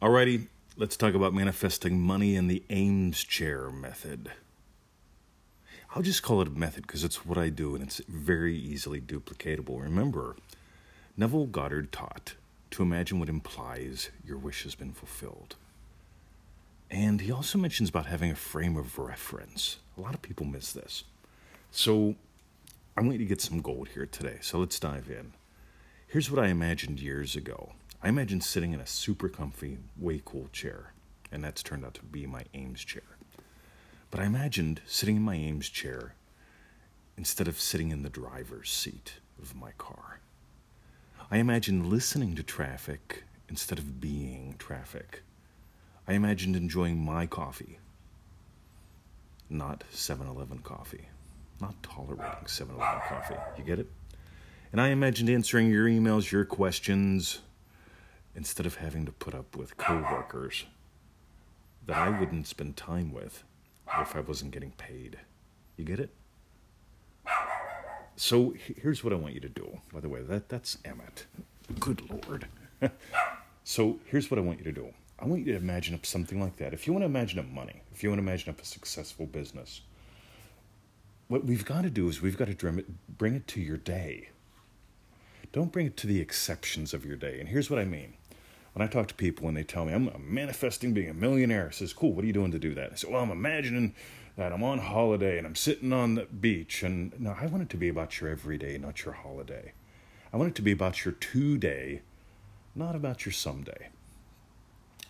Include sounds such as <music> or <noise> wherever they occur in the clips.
Alrighty, let's talk about manifesting money in the Eames chair method. I'll just call it a method because it's what I do and it's very easily duplicatable. Remember, Neville Goddard taught to imagine what implies your wish has been fulfilled. And he also mentions about having a frame of reference. A lot of people miss this. So I'm going to get some gold here today. So let's dive in. Here's what I imagined years ago. I imagined sitting in a super comfy, way cool chair, and that's turned out to be my Eames chair. But I imagined sitting in my Eames chair instead of sitting in the driver's seat of my car. I imagined listening to traffic instead of being traffic. I imagined enjoying my coffee, not 7 Eleven coffee, not tolerating 7 Eleven coffee. You get it? And I imagined answering your emails, your questions, instead of having to put up with coworkers that I wouldn't spend time with if I wasn't getting paid. You get it? So here's what I want you to do. By the way, that that's Emmett. Good lord. <laughs> so here's what I want you to do. I want you to imagine up something like that. If you want to imagine up money, if you want to imagine up a successful business, what we've got to do is we've got to dream it, bring it to your day. Don't bring it to the exceptions of your day. And here's what I mean. When I talk to people and they tell me, I'm manifesting being a millionaire, I says, cool, what are you doing to do that? I say, well, I'm imagining that I'm on holiday and I'm sitting on the beach. And no, I want it to be about your everyday, not your holiday. I want it to be about your today, not about your someday.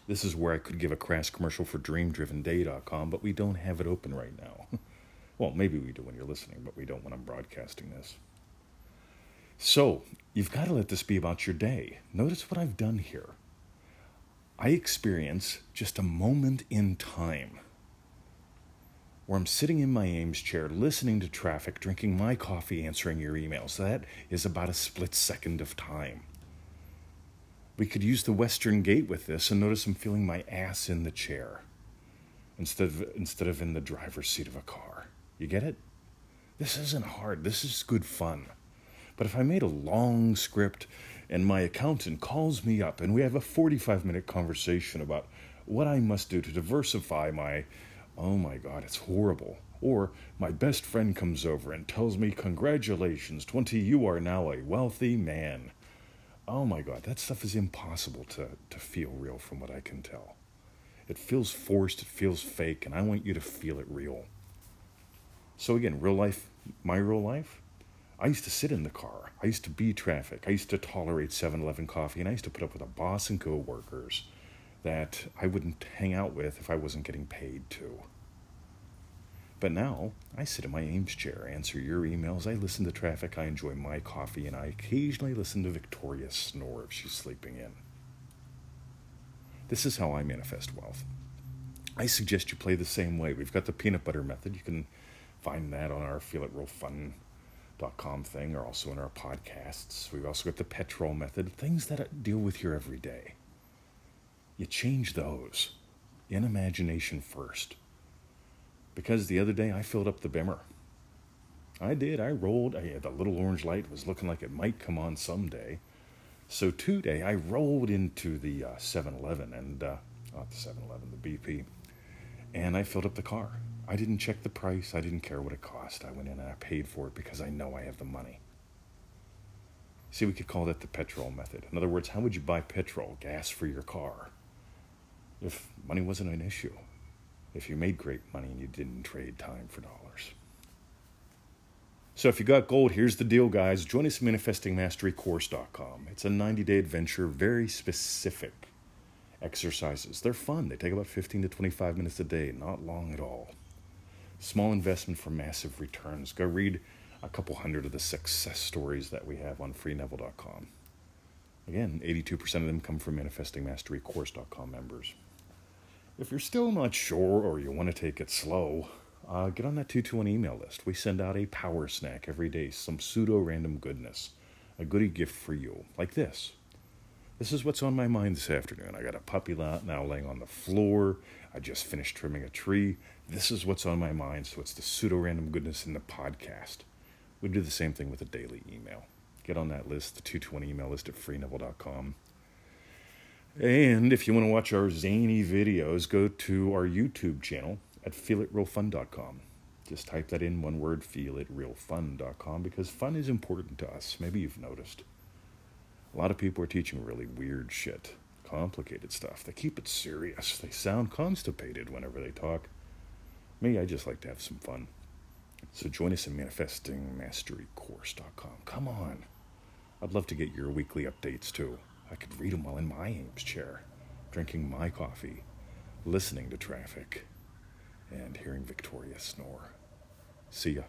This is where I could give a crass commercial for dreamdrivenday.com, but we don't have it open right now. <laughs> well, maybe we do when you're listening, but we don't when I'm broadcasting this. So, you've got to let this be about your day. Notice what I've done here. I experience just a moment in time where I'm sitting in my Eames chair, listening to traffic, drinking my coffee, answering your emails. That is about a split second of time. We could use the Western Gate with this and notice I'm feeling my ass in the chair instead of, instead of in the driver's seat of a car. You get it? This isn't hard. This is good fun. But if I made a long script and my accountant calls me up and we have a 45 minute conversation about what I must do to diversify my, oh my God, it's horrible. Or my best friend comes over and tells me, Congratulations, 20, you are now a wealthy man oh my God, that stuff is impossible to, to feel real from what I can tell. It feels forced, it feels fake, and I want you to feel it real. So, again, real life, my real life, I used to sit in the car. I used to be traffic. I used to tolerate 7 Eleven coffee, and I used to put up with a boss and co workers that I wouldn't hang out with if I wasn't getting paid to. But now I sit in my Eames chair, answer your emails, I listen to traffic, I enjoy my coffee, and I occasionally listen to Victoria snore if she's sleeping in. This is how I manifest wealth. I suggest you play the same way. We've got the peanut butter method. You can find that on our feelitrealfun.com thing are also in our podcasts. We've also got the petrol method, things that deal with your everyday. You change those in imagination first because the other day I filled up the Bimmer. I did. I rolled. I, had the little orange light was looking like it might come on someday. So today I rolled into the 7 uh, Eleven and, uh, not the 7 Eleven, the BP, and I filled up the car. I didn't check the price. I didn't care what it cost. I went in and I paid for it because I know I have the money. See, we could call that the petrol method. In other words, how would you buy petrol, gas for your car, if money wasn't an issue? if you made great money and you didn't trade time for dollars. So if you got gold, here's the deal, guys. Join us at manifestingmasterycourse.com. It's a 90 day adventure, very specific exercises. They're fun. They take about 15 to 25 minutes a day, not long at all. Small investment for massive returns. Go read a couple hundred of the success stories that we have on freeneville.com. Again, 82% of them come from manifestingmasterycourse.com members. If you're still not sure or you want to take it slow, uh, get on that 221 email list. We send out a power snack every day, some pseudo random goodness, a goodie gift for you, like this. This is what's on my mind this afternoon. I got a puppy now laying on the floor. I just finished trimming a tree. This is what's on my mind, so it's the pseudo random goodness in the podcast. We do the same thing with a daily email. Get on that list, the 220 email list at freeneville.com. And if you want to watch our zany videos, go to our YouTube channel at feelitrealfun.com. Just type that in one word, feelitrealfun.com, because fun is important to us. Maybe you've noticed. A lot of people are teaching really weird shit, complicated stuff. They keep it serious. They sound constipated whenever they talk. Me, I just like to have some fun. So join us in manifestingmasterycourse.com. Come on. I'd love to get your weekly updates too. I could read them while in my Eames chair, drinking my coffee, listening to traffic, and hearing Victoria snore. See ya.